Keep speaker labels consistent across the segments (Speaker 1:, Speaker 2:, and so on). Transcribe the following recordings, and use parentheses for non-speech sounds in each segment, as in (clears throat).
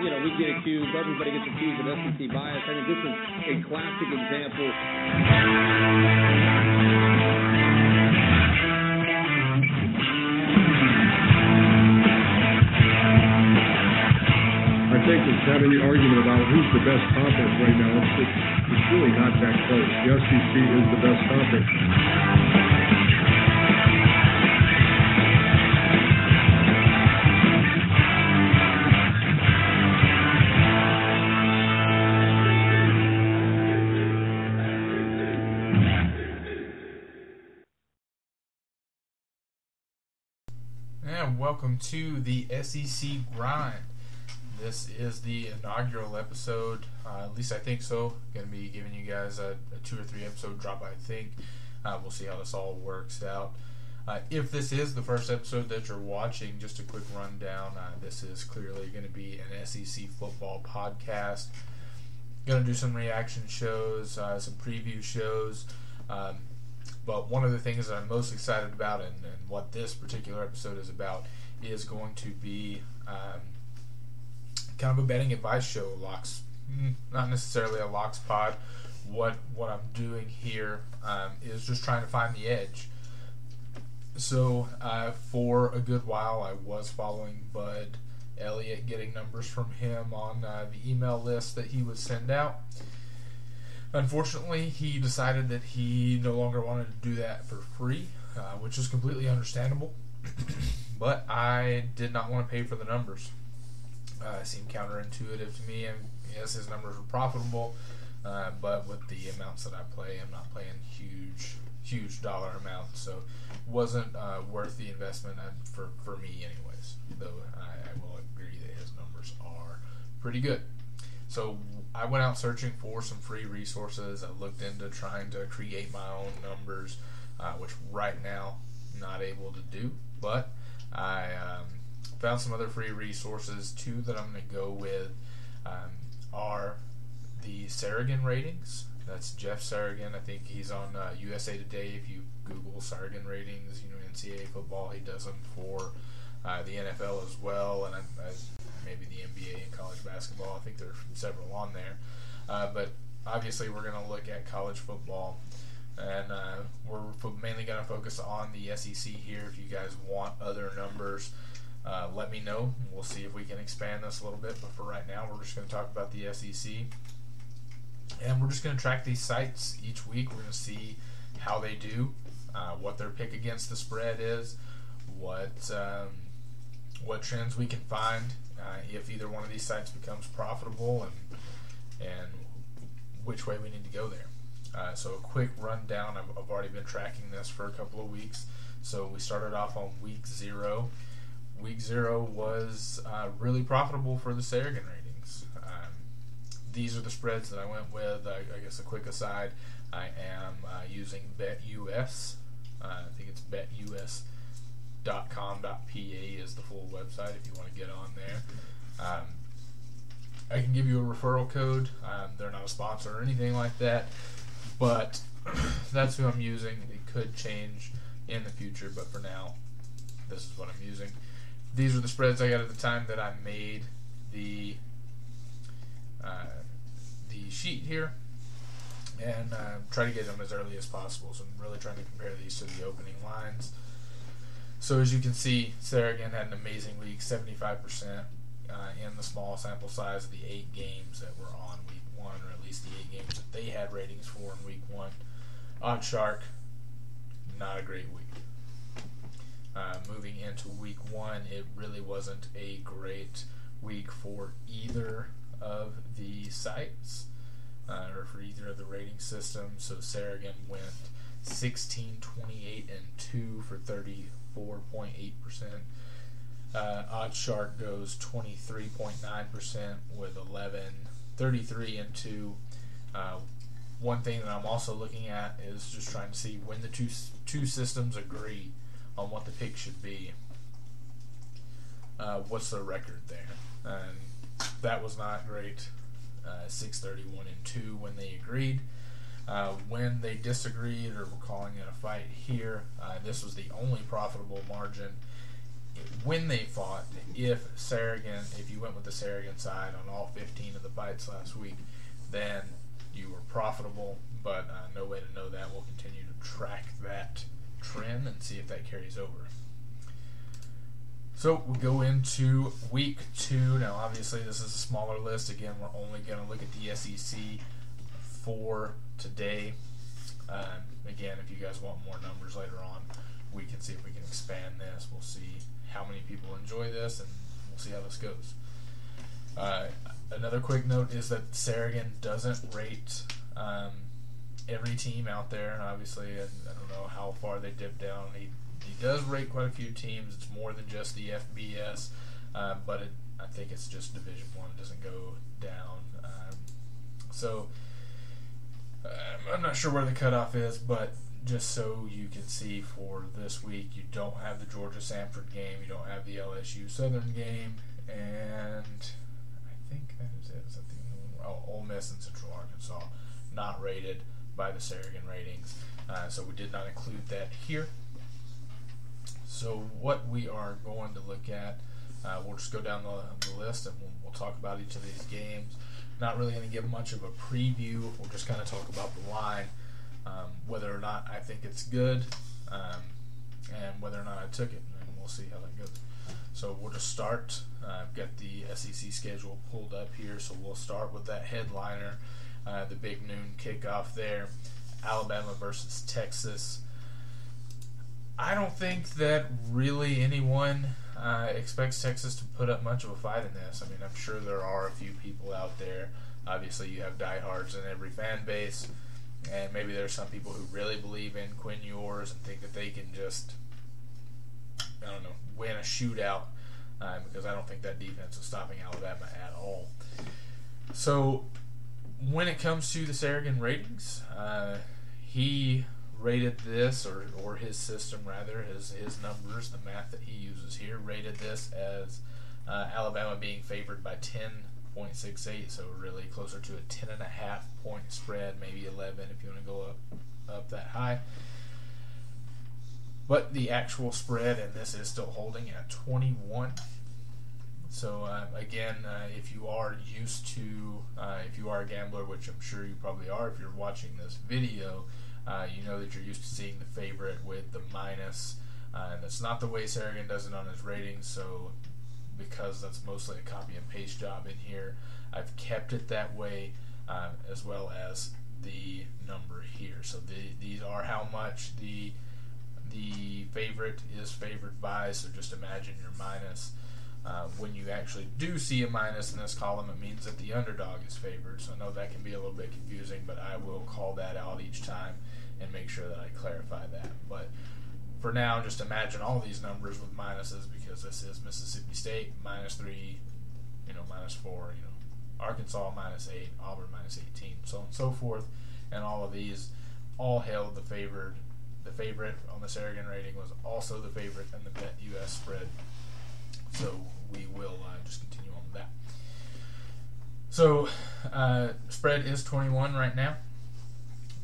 Speaker 1: you know, we get accused, everybody gets accused of SEC bias. I think this is a classic example.
Speaker 2: I think it's having the argument about who's the best conference right now. It's, it's really not that close. The SEC is the best conference.
Speaker 3: Welcome to the SEC Grind. This is the inaugural episode. Uh, at least I think so. Going to be giving you guys a, a, two or three episode drop. I think uh, we'll see how this all works out. Uh, if this is the first episode that you're watching, just a quick rundown. Uh, this is clearly going to be an SEC football podcast. Going to do some reaction shows, uh, some preview shows. Um, but one of the things that I'm most excited about, and, and what this particular episode is about, is going to be um, kind of a betting advice show. Locks, mm, not necessarily a locks pod. What what I'm doing here um, is just trying to find the edge. So uh, for a good while, I was following Bud Elliott, getting numbers from him on uh, the email list that he would send out. Unfortunately, he decided that he no longer wanted to do that for free, uh, which is completely understandable. (clears throat) but I did not want to pay for the numbers. Uh, it seemed counterintuitive to me. And yes, his numbers were profitable, uh, but with the amounts that I play, I'm not playing huge, huge dollar amounts, so it wasn't uh, worth the investment uh, for for me, anyways. Though I, I will agree that his numbers are pretty good. So I went out searching for some free resources. I looked into trying to create my own numbers, uh, which right now I'm not able to do. But I um, found some other free resources. Two that I'm going to go with um, are the Saragin ratings. That's Jeff Saragin. I think he's on uh, USA Today. If you Google Saragin ratings, you know NCAA football, he does them for uh, the NFL as well, and I, I maybe the NBA and college basketball. I think there are several on there. Uh, but obviously, we're going to look at college football. And uh, we're mainly going to focus on the SEC here. If you guys want other numbers, uh, let me know. We'll see if we can expand this a little bit. But for right now, we're just going to talk about the SEC. And we're just going to track these sites each week. We're going to see how they do, uh, what their pick against the spread is, what um, what trends we can find uh, if either one of these sites becomes profitable and and which way we need to go there. Uh, so a quick rundown. I've, I've, already been tracking this for a couple of weeks. So we started off on week zero. Week zero was uh, really profitable for the Saragin ratings. Um, these are the spreads that I went with. I, I guess a quick aside, I am uh, using BetUS. Uh, I think it's BetUS .com.pa is the full website if you want to get on there. Um, I can give you a referral code. Um, they're not a sponsor or anything like that, but (clears throat) that's who I'm using. It could change in the future, but for now, this is what I'm using. These are the spreads I got at the time that I made the uh, the sheet here, and uh, try to get them as early as possible. So I'm really trying to compare these to the opening lines. So as you can see, Saragin had an amazing week, 75% uh, in the small sample size of the eight games that were on week one, or at least the eight games that they had ratings for in week one. On OddsShark, not a great week. Uh, moving into week one, it really wasn't a great week for either of the sites uh, or for either of the rating systems. So Saragin went 16, 28, and 2 for 30 4.8%. Uh, OddsShark goes 23.9% with 11, 33 and 2. Uh, one thing that I'm also looking at is just trying to see when the two two systems agree on what the pick should be. Uh, what's the record there? And that was not great. Uh, 631 and 2 when they agreed. Uh, when they disagreed, or we're calling it a fight here, uh, this was the only profitable margin when they fought, if Saragin, if you went with the Saragin side on all 15 of the fights last week, then you were profitable. But uh, no way to know that. We'll continue to track that trend and see if that carries over. So we go into week two. Now, obviously, this is a smaller list. Again, we're only going to look at the SEC for today. Um, again, if you guys want more numbers later on, we can see if we can expand this. We'll see how many people enjoy this, and we'll see how this goes. Uh, another quick note is that Saragin doesn't rate um, every team out there. and Obviously, I, I don't know how far they dip down. He he does rate quite a few teams. It's more than just the FBS, uh, but it, I think it's just Division One. Doesn't go down. Um, so uh, I'm not sure where the cutoff is, but just so you can see for this week, you don't have the Georgia Samford game, you don't have the LSU Southern game, and I think that is it. Is that the? Oh, Ole Miss and Central Arkansas not rated by the Saragin ratings, uh, so we did not include that here. So what we are going to look at, uh, we'll just go down the, the list and we'll, we'll, talk about each of these games. Not really going to give much of a preview. We'll just kind of talk about the line, um, whether or not I think it's good, um, and whether or not I took it, and we'll see how that goes. So we'll just start. Uh, I've got the SEC schedule pulled up here, so we'll start with that headliner, uh, the big noon kickoff there, Alabama versus Texas. I don't think that really anyone uh, expects Texas to put up much of a fight in this. I mean, I'm sure there are a few people out there. Obviously, you have diehards in every fan base, and maybe there's some people who really believe in Quinn Ewers and think that they can just, I don't know, win a shootout uh, because I don't think that defense is stopping Alabama at all. So, when it comes to the Saragin ratings, uh, he rated this, or, or his system rather, his, his numbers, the math that he uses here, rated this as uh, Alabama being favored by 10.68, so really closer to a 10.5 point spread, maybe 11 if you want to go up, up that high. But the actual spread, and this is still holding at 21. So uh, again, uh, if you are used to, uh, if you are a gambler, which I'm sure you probably are, if you're watching this video, uh, you know that you're used to seeing the favorite with the minus, uh, and that's not the way Saragin does it on his ratings. So, because that's mostly a copy and paste job in here, I've kept it that way, uh, as well as the number here. So the, these are how much the the favorite is favored by. So just imagine your minus. Uh, when you actually do see a minus in this column, it means that the underdog is favored. So I know that can be a little bit confusing, but I will call that out each time and make sure that I clarify that. But for now, just imagine all these numbers with minuses because this is Mississippi State minus three, you know, minus four, you know, Arkansas minus eight, Auburn minus 18, so on and so forth. And all of these all hailed the favored. The favorite on the Saragin rating was also the favorite in the Bet US spread. So we will uh, just continue on with that. So uh, spread is 21 right now.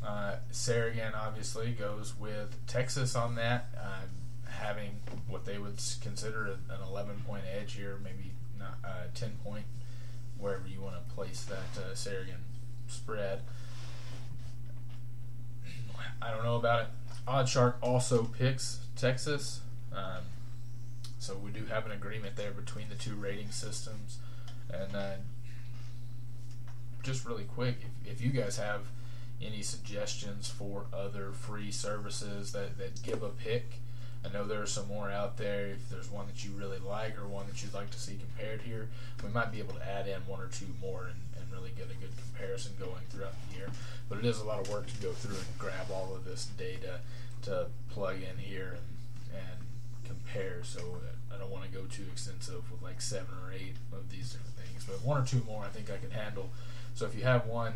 Speaker 3: Uh, Saragin obviously goes with Texas on that, uh, having what they would consider an 11 point edge here, maybe not uh, 10 point, wherever you want to place that uh, Saragin spread. I don't know about it. OddsShark also picks Texas. Um, so we do have an agreement there between the two rating systems. And uh, just really quick, if, if you guys have any suggestions for other free services that, that give a pick. I know there are some more out there. If there's one that you really like or one that you'd like to see compared here, we might be able to add in one or two more and, and really get a good comparison going throughout the year. But it is a lot of work to go through and grab all of this data to plug in here and, and compare. So uh, I don't want to go too extensive with like seven or eight of these different things. But one or two more I think I can handle. So if you have one,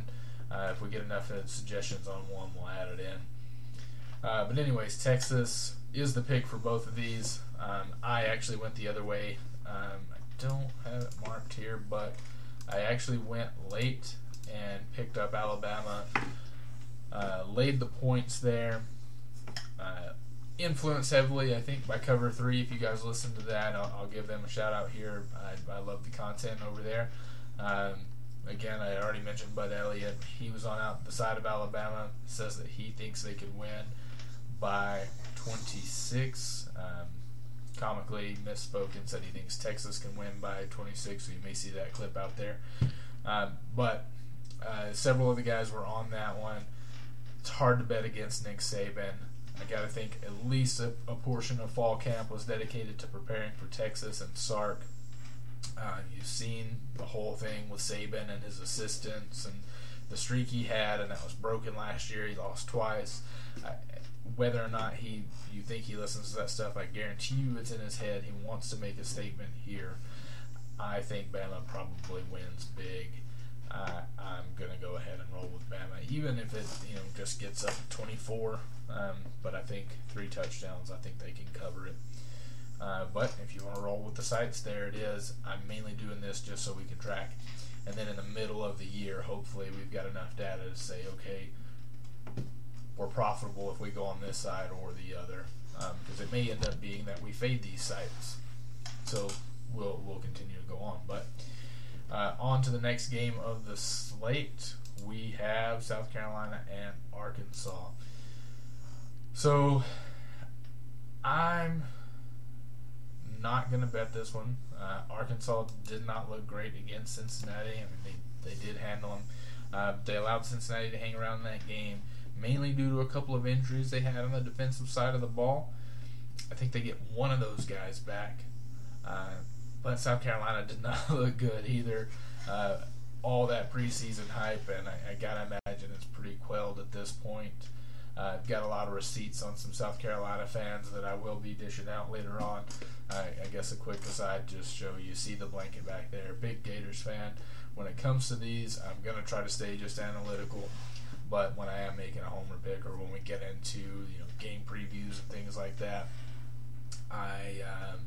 Speaker 3: uh, if we get enough suggestions on one, we'll add it in. Uh, but anyways, Texas is the pick for both of these. Um, I actually went the other way. Um, I don't have it marked here, but I actually went late and picked up Alabama. Uh, laid the points there. Uh, influenced heavily, I think, by Cover Three. If you guys listen to that, I'll, I'll give them a shout out here. I, I love the content over there. Um, again, I already mentioned Bud Elliott. He was on out the side of Alabama. Says that he thinks they could win by 26. Um, comically misspoke and said he thinks Texas can win by 26. So you may see that clip out there. Um, but uh, several of the guys were on that one. It's hard to bet against Nick Saban. I got to think at least a, a, portion of fall camp was dedicated to preparing for Texas and Sark. Uh, you've seen the whole thing with Saban and his assistants and the streak he had, and that was broken last year. He lost twice. Whether or not he you think he listens to that stuff, I guarantee you it's in his head. He wants to make a statement here. I think Bama probably wins big. Uh, I'm gonna go ahead and roll with Bama, even if it you know just gets up 24. Um, but I think three touchdowns. I think they can cover it. Uh, but if you want to roll with the sites, there it is. I'm mainly doing this just so we can track. And then in the middle of the year, hopefully, we've got enough data to say, okay, we're profitable if we go on this side or the other. Because um, it may end up being that we fade these sites. So we'll, we'll continue to go on. But uh, on to the next game of the slate. We have South Carolina and Arkansas. So I'm not going to bet this one. Uh, Arkansas did not look great against Cincinnati. I mean, they, they did handle them. Uh, they allowed Cincinnati to hang around in that game, mainly due to a couple of injuries they had on the defensive side of the ball. I think they get one of those guys back. Uh, but South Carolina did (laughs) not look good either. Uh, all that preseason hype, and I, I, gotta imagine it's pretty quelled at this point. Uh, got a lot of receipts on some South Carolina fans that I will be dishing out later on. I, I guess a quick aside, just show you see the blanket back there. Big Gators fan. When it comes to these, I'm gonna try to stay just analytical. But when I am making a homer pick, or when we get into you know game previews and things like that, I um,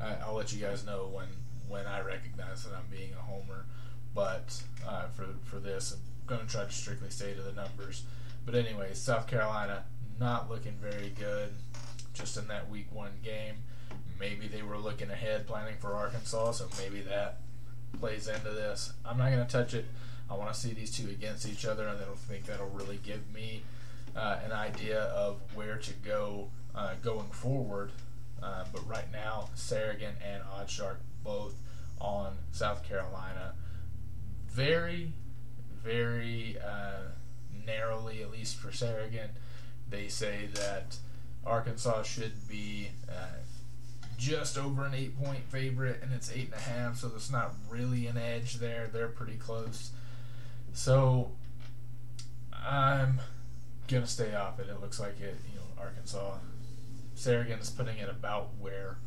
Speaker 3: I, will let you guys know when when I recognize that I'm being a homer. But uh, for for this, I'm to try to strictly stay to the numbers. But anyway, South Carolina not looking very good, just in that Week One game. Maybe they were looking ahead, planning for Arkansas, so maybe that plays into this. I'm not going to touch it. I want to see these two against each other, and I don't think that'll really give me uh, an idea of where to go uh, going forward uh, but right now, Saragin and OddsShark both on South Carolina. Very, very uh, narrowly, at least for Saragin, they say that Arkansas should be uh, just over an eight point favorite, and it's eight and a half, so there's not really an edge there. They're pretty close. So I'm gonna stay off it. It looks like it. You know, Arkansas Saragin's putting it about where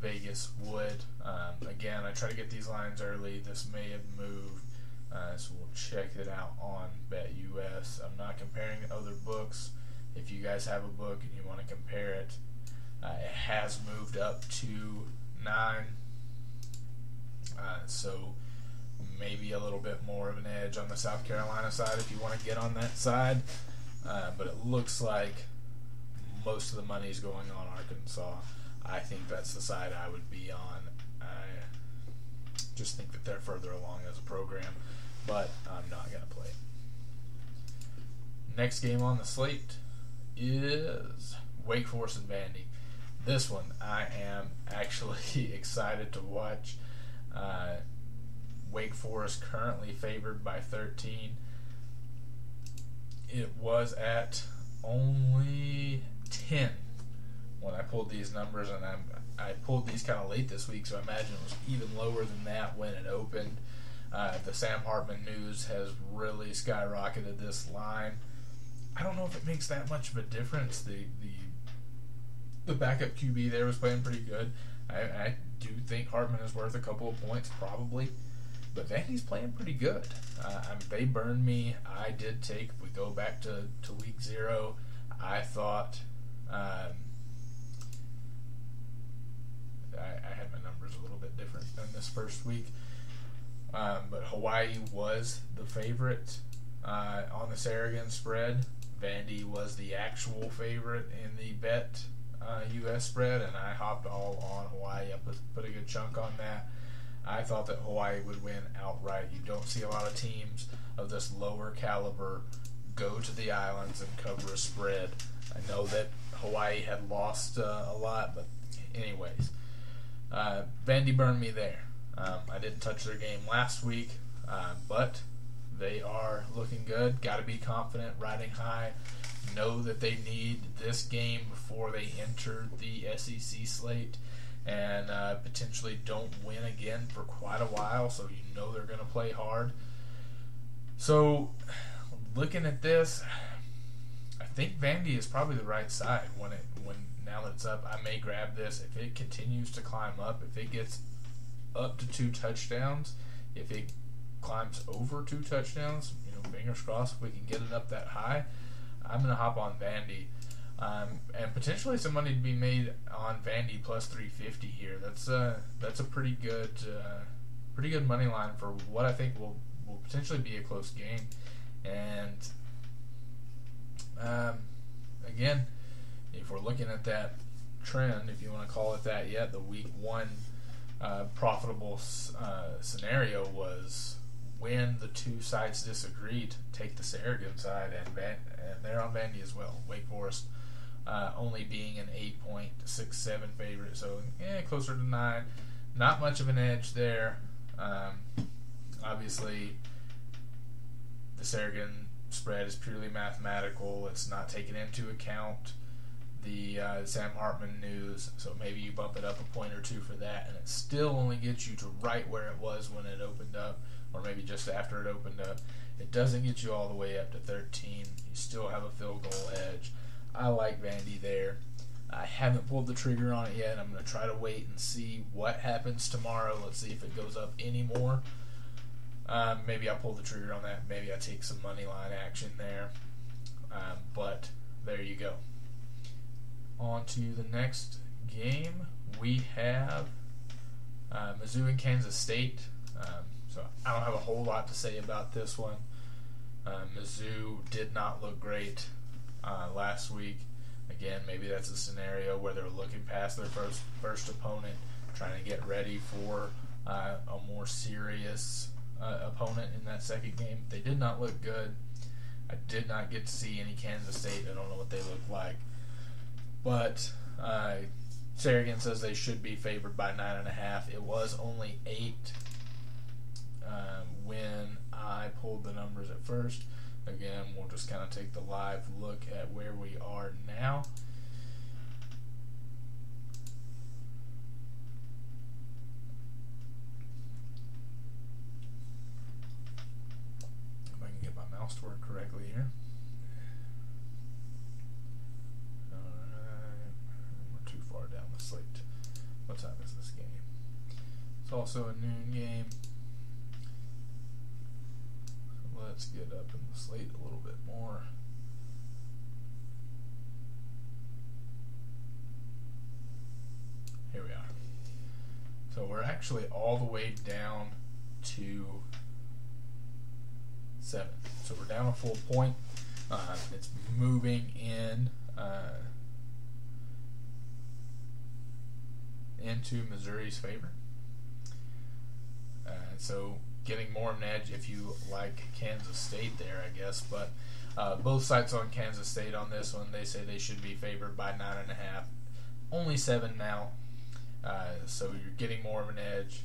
Speaker 3: Vegas would. Um, again, I try to get these lines early. This may have moved, uh, so we'll check it out on BetUS. I'm not comparing other books. If you guys have a book and you want to compare it, uh, it has moved up to nine. Uh, so maybe a little bit more of an edge on the South Carolina side if you want to get on that side. Uh, but it looks like most of the money is going on Arkansas. I think that's the side I would be on. I just think that they're further along as a program, but I'm not going to play. Next game on the slate is Wake Forest and Vandy. This one I am actually (laughs) excited to watch. Uh, Wake Forest currently favored by 13. It was at only 10 when I pulled these numbers, and I'm, I pulled these kind of late this week, so I imagine it was even lower than that when it opened. Uh, the Sam Hartman news has really skyrocketed this line. I don't know if it makes that much of a difference. The the the backup QB there was playing pretty good. I, I do think Hartman is worth a couple of points, probably. But Vandy's playing pretty good. Uh, I mean, they burned me. I did take. we go back to, to week zero. I thought um, I, I, had my numbers a little bit different than this first week. Um, but Hawaii was the favorite uh, on the Saragin spread. Vandy was the actual favorite in the bet uh, U.S. spread, and I hopped all on Hawaii. I put, put a good chunk on that. I thought that Hawaii would win outright. You don't see a lot of teams of this lower caliber go to the islands and cover a spread. I know that Hawaii had lost uh, a lot, but anyways, uh, Vandy burned me there. Um, I didn't touch their game last week, uh, but they are looking good. Got to be confident, riding high. Know that they need this game before they enter the SEC slate and uh, potentially don't win again for quite a while, so you know they're going to play hard. So, looking at this, I think Vandy is probably the right side when it when now that it's up. I may grab this if it continues to climb up. If it gets up to two touchdowns, if it climbs over two touchdowns, you know, fingers crossed we can get it up that high. I'm gonna hop on Vandy. Um, and potentially some money to be made on Vandy plus 350 here. That's uh, that's a pretty good uh, pretty good money line for what I think will will potentially be a close game. And um, again, if we're looking at that trend, if you want to call it that yet, the week one uh, profitable uh, scenario was when the two sides disagreed, take the Saragin side, and, Van, and they're on Vandy as well. Wake Forest uh, only being an 8.67 favorite, so yeah, closer to 9. Not much of an edge there. Um, obviously, the Saragin spread is purely mathematical. It's not taken into account the uh, Sam Hartman news, so maybe you bump it up a point or two for that, and it still only gets you to right where it was when it opened up, or maybe just after it opened up. It doesn't get you all the way up to 13. You still have a field goal edge. I like Vandy there. I haven't pulled the trigger on it yet. I'm going to try to wait and see what happens tomorrow. Let's see if it goes up any more. Um, maybe I'll pull the trigger on that. Maybe I take some money line action there. Um, but there you go. On to the next game. We have uh, Mizzou and Kansas State. Um, so I don't have a whole lot to say about this one. Uh, Mizzou did not look great uh, last week. Again, maybe that's a scenario where they're looking past their first first opponent, trying to get ready for uh, a more serious uh, opponent in that second game. They did not look good. I did not get to see any Kansas State. I don't know what they look like, but uh, says they should be favored by nine and a half. It was only eight um, when I pulled the numbers at first. Again, we'll just kind of take the live look at where we are now. If I can get my mouse to work correctly here. Alright, we're too slate. What time is this game? It's also a noon game let's get up in the slate a little bit more. Here we are. So we're actually all the way down to seven. So we're down a full point. Uh, it's moving in uh, into Missouri's favor. Uh, so getting more of an edge if you like Kansas State there, I guess. But uh, both sites on Kansas State on this one, they say they should be favored by nine and a half. Only seven now, uh, so you're getting more of an edge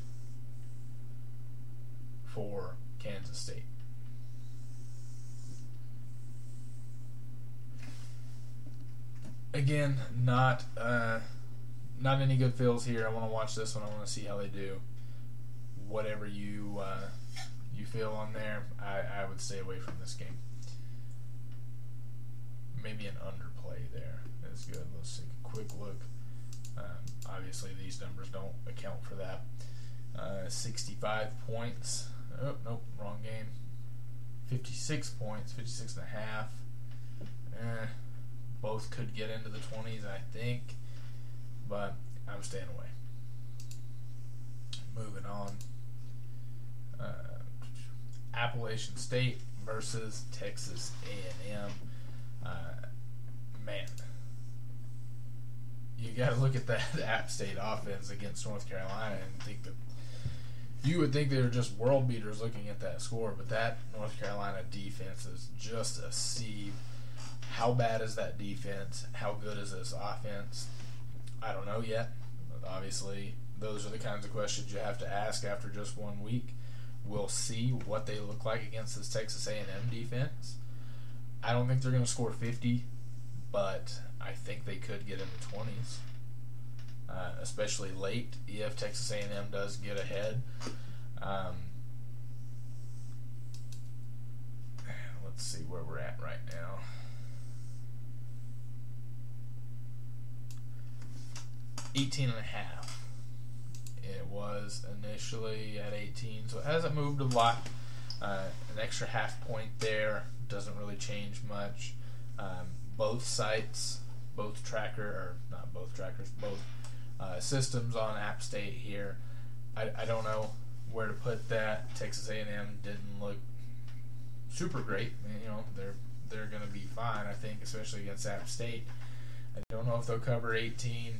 Speaker 3: for Kansas State. Again, not uh, not any good feels here. I want to watch this one. I want to see how they do whatever you uh, you feel on there, I, I would stay away from this game. Maybe an underplay there is good. Let's take a quick look. Um, obviously, these numbers don't account for that. Uh, 65 points. Oh, nope, wrong game. 56 points, 56 and a half. Eh, both could get into the 20s, I think, but I'm staying away. Moving on. Uh, Appalachian State versus Texas A&M. Uh, man, you got to look at that (laughs) App State offense against North Carolina and think that you would think they were just world beaters looking at that score, but that North Carolina defense is just a sieve. How bad is that defense? How good is this offense? I don't know yet. Obviously, those are the kinds of questions you have to ask after just one week. We'll see what they look like against this Texas A&M defense. I don't think they're going to score 50, but I think they could get in the 20s uh, especially late if Texas A&M does get ahead. Um, let's see where we're at right now. Eighteen and a half. It was initially at 18, so it hasn't moved a lot. Uh, an extra half point there doesn't really change much. Um, both sites, both tracker, or not both trackers, both uh, systems on App State here. I, I don't know where to put that. Texas A&M didn't look super great. You know, they're they're going to be fine, I think, especially against App State. I don't know if they'll cover 18.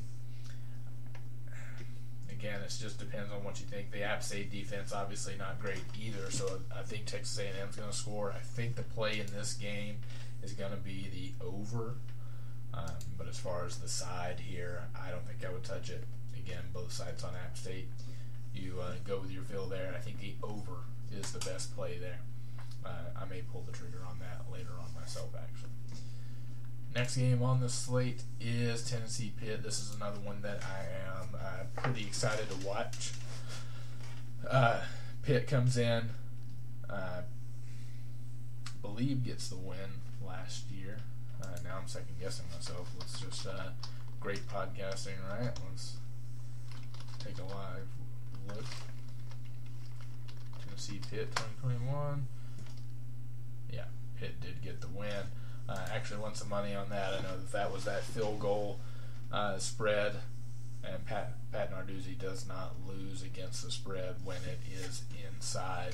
Speaker 3: Again, it just depends on what you think. The App State defense obviously not great either, so I think Texas A&M is going to score. I think the play in this game is going to be the over um, but as far as the side here, I don't think I would touch it. Again, both sides on App State. You uh, go with your feel there. I think the over is the best play there. Uh, I may pull the trigger on that later on myself, actually. Next game on the slate is Tennessee Pitt. This is another one that I am uh, pretty excited to watch. Uh, Pitt comes in, uh, believe gets the win last year. Uh, now I'm second guessing myself. Let's just uh, great podcasting, right? Let's take a live look. Tennessee Pitt 2021. Yeah, Pitt did get the win. Uh, actually, won some money on that. I know that that was that field goal uh, spread, and Pat Pat Narduzzi does not lose against the spread when it is inside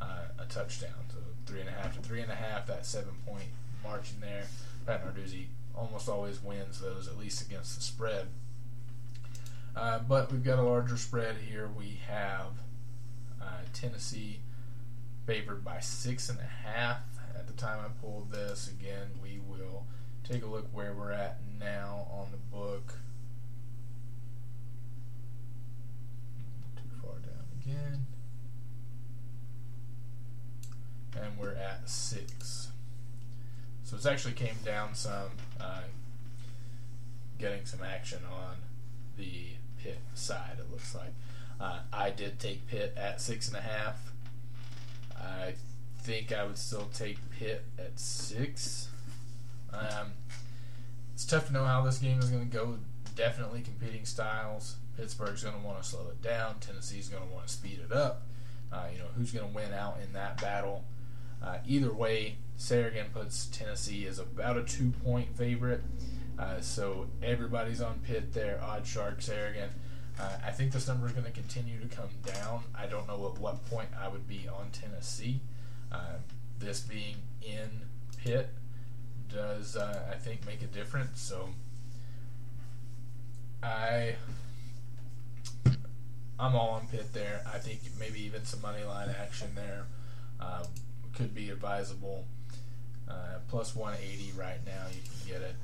Speaker 3: uh, a touchdown. So three and a half to three and a half. That seven point margin there. Pat Narduzzi almost always wins those, at least against the spread. Uh, but we've got a larger spread here. We have uh, Tennessee favored by six and a half. At the time I pulled this, again, we will take a look where we're at now on the book. Too far down again. And we're at six. So it's actually came down some, uh, getting some action on the Pitt side. It looks like uh, I did take Pitt at six and a half. I think I would still take Pitt at six. Um, it's tough to know how this game is going to go. Definitely competing styles. Pittsburgh's going to want to slow it down. Tennessee's going to want to speed it up. Uh, you know who's going to win out in that battle. Uh, either way, Saragin puts Tennessee as about a two point favorite. Uh, so everybody's on Pitt there. Odd Shark, Saragin. Uh, I think this number is going to continue to come down. I don't know at what point I would be on Tennessee. Uh, this being in Pitt does, uh, I think, make a difference. So I. I'm all on Pitt there. I think maybe even some money line action there um, could be advisable. Uh, plus 180 right now, you can get it.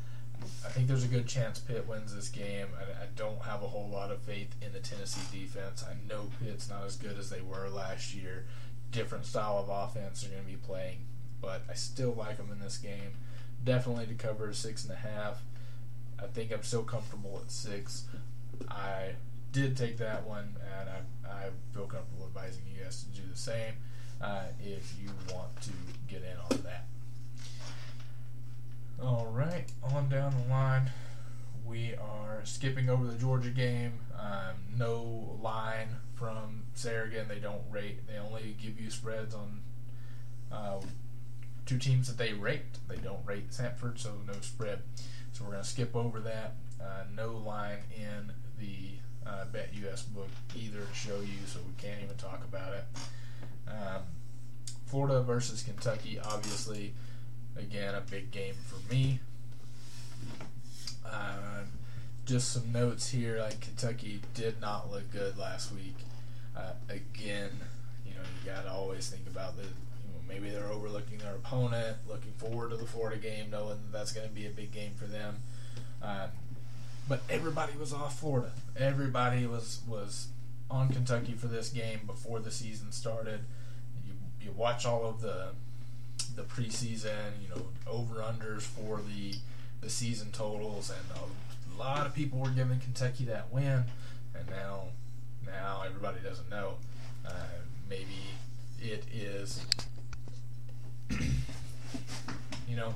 Speaker 3: I think there's a good chance Pitt wins this game. I, I, don't have a whole lot of faith in the Tennessee defense. I know Pitt's not as good as they were last year. Different style of offense they're going to be playing, but I still like them in this game. Definitely to cover six and a half. I think I'm still comfortable at six. I did take that one, and I, I feel comfortable advising you guys to do the same uh, if you want to get in on that. All right, on down the line, we are skipping over the Georgia game. Um, no line from Saragin. They don't rate. They only give you spreads on uh, two teams that they rate. They don't rate Samford, so no spread. So we're going to skip over that. Uh, no line in the uh, Bet US book either to show you, so we can't even talk about it. Um, Florida versus Kentucky, obviously again, a big game for me. Uh, just some notes here. Like Kentucky did not look good last week. Uh, again, you know you got to always think about the. Maybe they're overlooking their opponent, looking forward to the Florida game, knowing that that's going to be a big game for them. Um, but everybody was off Florida. Everybody was was on Kentucky for this game before the season started. You you watch all of the the preseason, you know, over unders for the the season totals, and a lot of people were giving Kentucky that win, and now now everybody doesn't know. Uh, maybe it is, (clears throat) you know,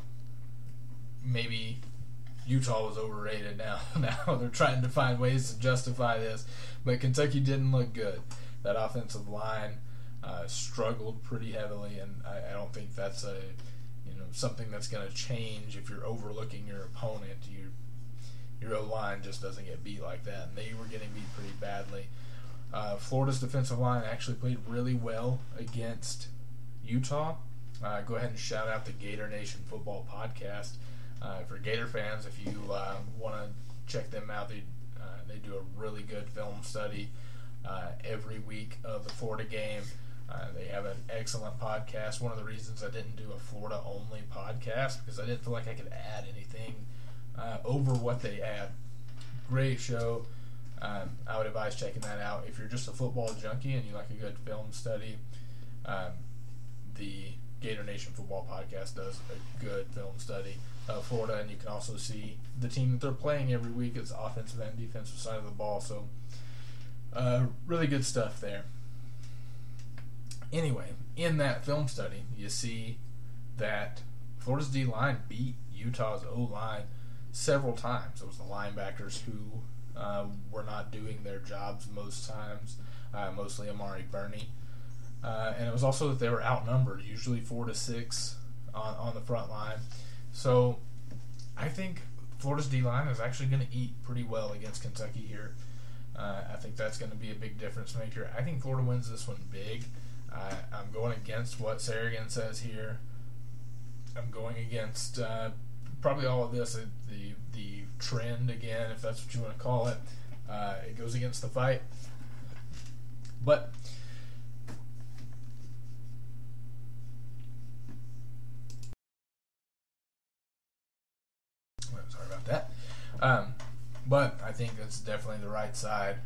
Speaker 3: maybe Utah was overrated (laughs) now. now they're trying to find ways to justify this, but Kentucky didn't look good. That offensive line uh, struggled pretty heavily, and I, I, don't think that's a you know something that's going to change if you're overlooking your opponent. Your your O line just doesn't get beat like that, and they were getting beat pretty badly. Uh, Florida's defensive line actually played really well against Utah. Uh, go ahead and shout out the Gator Nation Football Podcast uh, for Gator fans. If you uh, want to check them out, they uh, they do a really good film study uh, every week of the Florida game. they have an excellent podcast. One of the reasons I didn't do a Florida only podcast because I didn't feel like I could add anything over what they add. Great show. Um, I would advise checking that out. If you're just a football junkie and you like a good film study, um, the Gator Nation Football Podcast does a good film study of Florida, and you can also see the team that they're playing every week. It's offensive and defensive side of the ball, so uh, really good stuff there. Anyway, in that film study, you see that Florida's D line beat Utah's O line several times. It was the linebackers who uh, were not doing their jobs most times, uh, mostly Amari Burney. Uh, and it was also that they were outnumbered, usually four to six on, on the front line. So I think Florida's D line is actually going to eat pretty well against Kentucky here. Uh, I think that's going to be a big difference maker. I think Florida wins this one big. I'm going against what Saragin says here. I'm going against uh, probably all of this, the the trend again, if that's what you want to call it. Uh, it goes against the fight, but. Sorry about that. Um, but I think that's definitely the right side.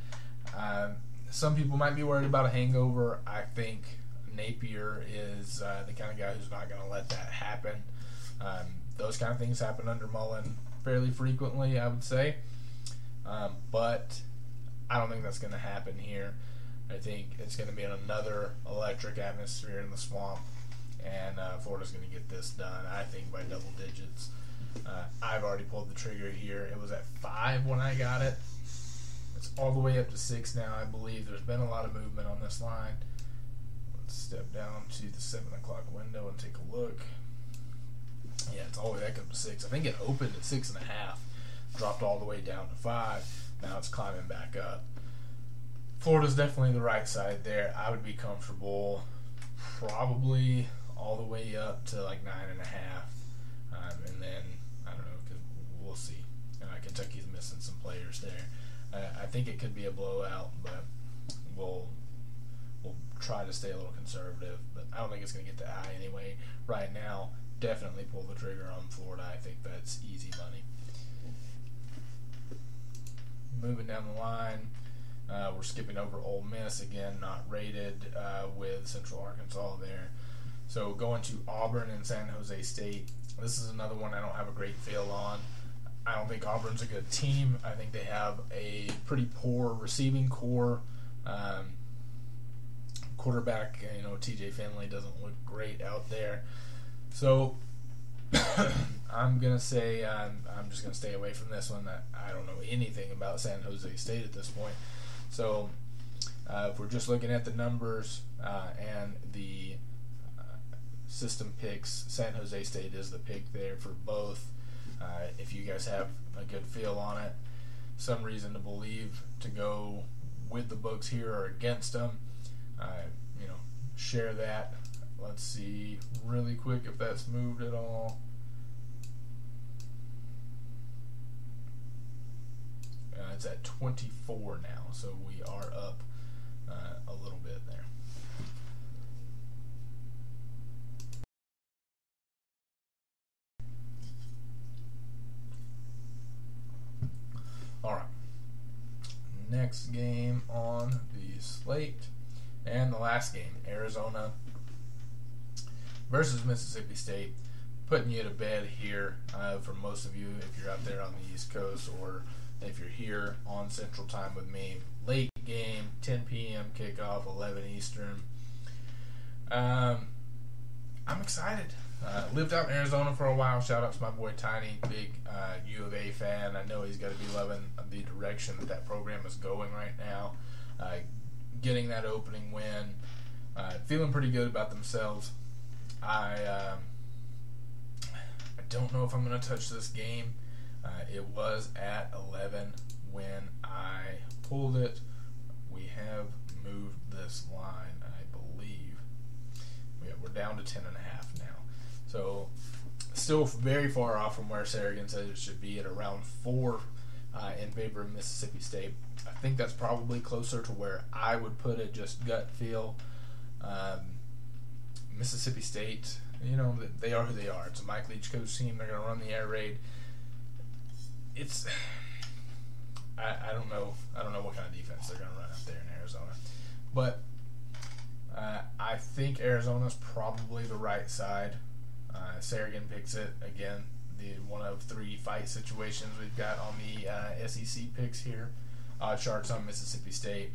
Speaker 3: Um, some people might be worried about a hangover. I think Napier is uh, the kind of guy who's not going to let that happen. Um, those kind of things happen under Mullen fairly frequently, I would say. Um, but I don't think that's going to happen here. I think it's going to be another electric atmosphere in the swamp, and uh, Florida's going to get this done, I think, by double digits. Uh, I've already pulled the trigger here. It was at five when I got it. It's all the way up to six now, I believe. There's been a lot of movement on this line. Let's step down to the seven o'clock window and take a look. Yeah, it's all the way back up to six. I think it opened at six and a half, dropped all the way down to five. Now it's climbing back up. Florida's definitely the right side there. I would be comfortable probably all the way up to like nine and a half. Um, and then, I don't know, we'll see. Uh, Kentucky's missing some players there. Uh, I think it could be a blowout, but we'll we'll try to stay a little conservative. But I don't think it's going to get that high anyway. Right now, definitely pull the trigger on Florida. I think that's easy money. Moving down the line, uh, we're skipping over Ole Miss again, not rated uh, with Central Arkansas there. So going to Auburn and San Jose State. This is another one I don't have a great feel on. I don't think Auburn's a good team. I think they have a pretty poor receiving corps. Um, quarterback, you know, TJ Finley doesn't look great out there. So (coughs) I'm gonna say I'm, I'm just gonna stay away from this one. That I don't know anything about San Jose State at this point. So uh, if we're just looking at the numbers uh, and the uh, system picks, San Jose State is the pick there for both. Uh, if you guys have a good feel on it, some reason to believe to go with the books here or against them, uh, you know, share that let's see really quick if that's moved at all. Uh, it's at 24 now, so we are up uh, a little bit there. All right. Next game on the slate, and the last game, Arizona versus Mississippi State. Putting you to bed here uh, for most of you if you're out there on the East Coast or if you're here on Central Time with me. Late game, 10 p.m. kickoff, 11 Eastern. Um, I'm excited. Uh, lived out in Arizona for a while. Shout out to my boy Tiny, big uh, U of A fan. I know he's got to be loving the direction that that program is going right now. Uh, getting that opening win, uh, feeling pretty good about themselves. I um, I don't know if I'm going to touch this game. Uh, it was at 11 when I pulled it. We have moved this line, I believe. Yeah, we're down to 10 and a half now. So still very far off from where Saragin says it should be at around four uh, in favor of Mississippi State. I think that's probably closer to where I would put it, just gut feel. Um, Mississippi State, you know, they are who they are. It's a Mike Leach coach team. They're going to run the air raid. It's, (sighs) I, I don't know, I don't know what kind of defense they're going to run out there in Arizona, but uh, I think Arizona's probably the right side. Uh, Saragin picks it again. The one of three fight situations we've got on the uh, SEC picks here. OddsShark on Mississippi State.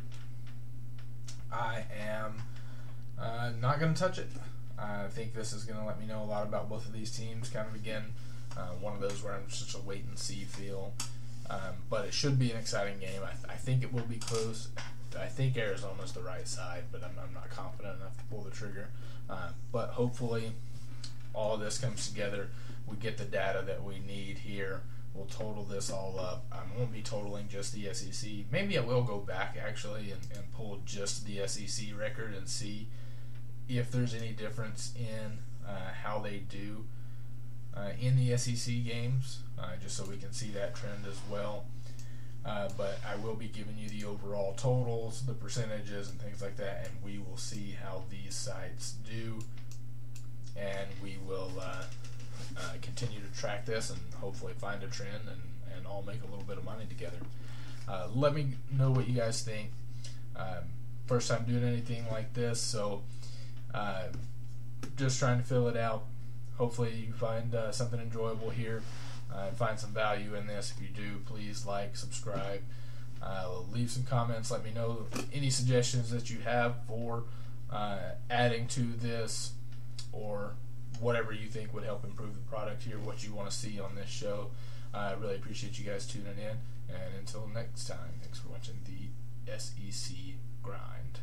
Speaker 3: I am uh, not going to touch it. I think this is going to let me know a lot about both of these teams. Kind of again, uh, one of those where I'm just a wait and see feel. Um, but it should be an exciting game. I, th- I, think it will be close. I think Arizona's the right side, but I'm, I'm not confident enough to pull the trigger. Uh, but hopefully, all this comes together. We get the data that we need here. We'll total this all up. I won't be totaling just the SEC. Maybe I will go back actually and, and pull just the SEC record and see if there's any difference in uh, how they do uh, in the SEC games, uh, just so we can see that trend as well. Uh, but I will be giving you the overall totals, the percentages, and things like that, and we will see how these sites do, and we will uh, continue to track this and hopefully find a trend and, and all make a little bit of money together. let me know what you guys think. Um, first time doing anything like this, so uh, just trying to fill it out. Hopefully, you find uh, something enjoyable here uh, and find some value in this. If you do, please like, subscribe, uh, leave some comments. Let me know any suggestions that you have for uh, adding to this or whatever you think would help improve the product here, what you want to see on this show. I really appreciate you guys tuning in. And until next time, thanks for watching the SEC Grind.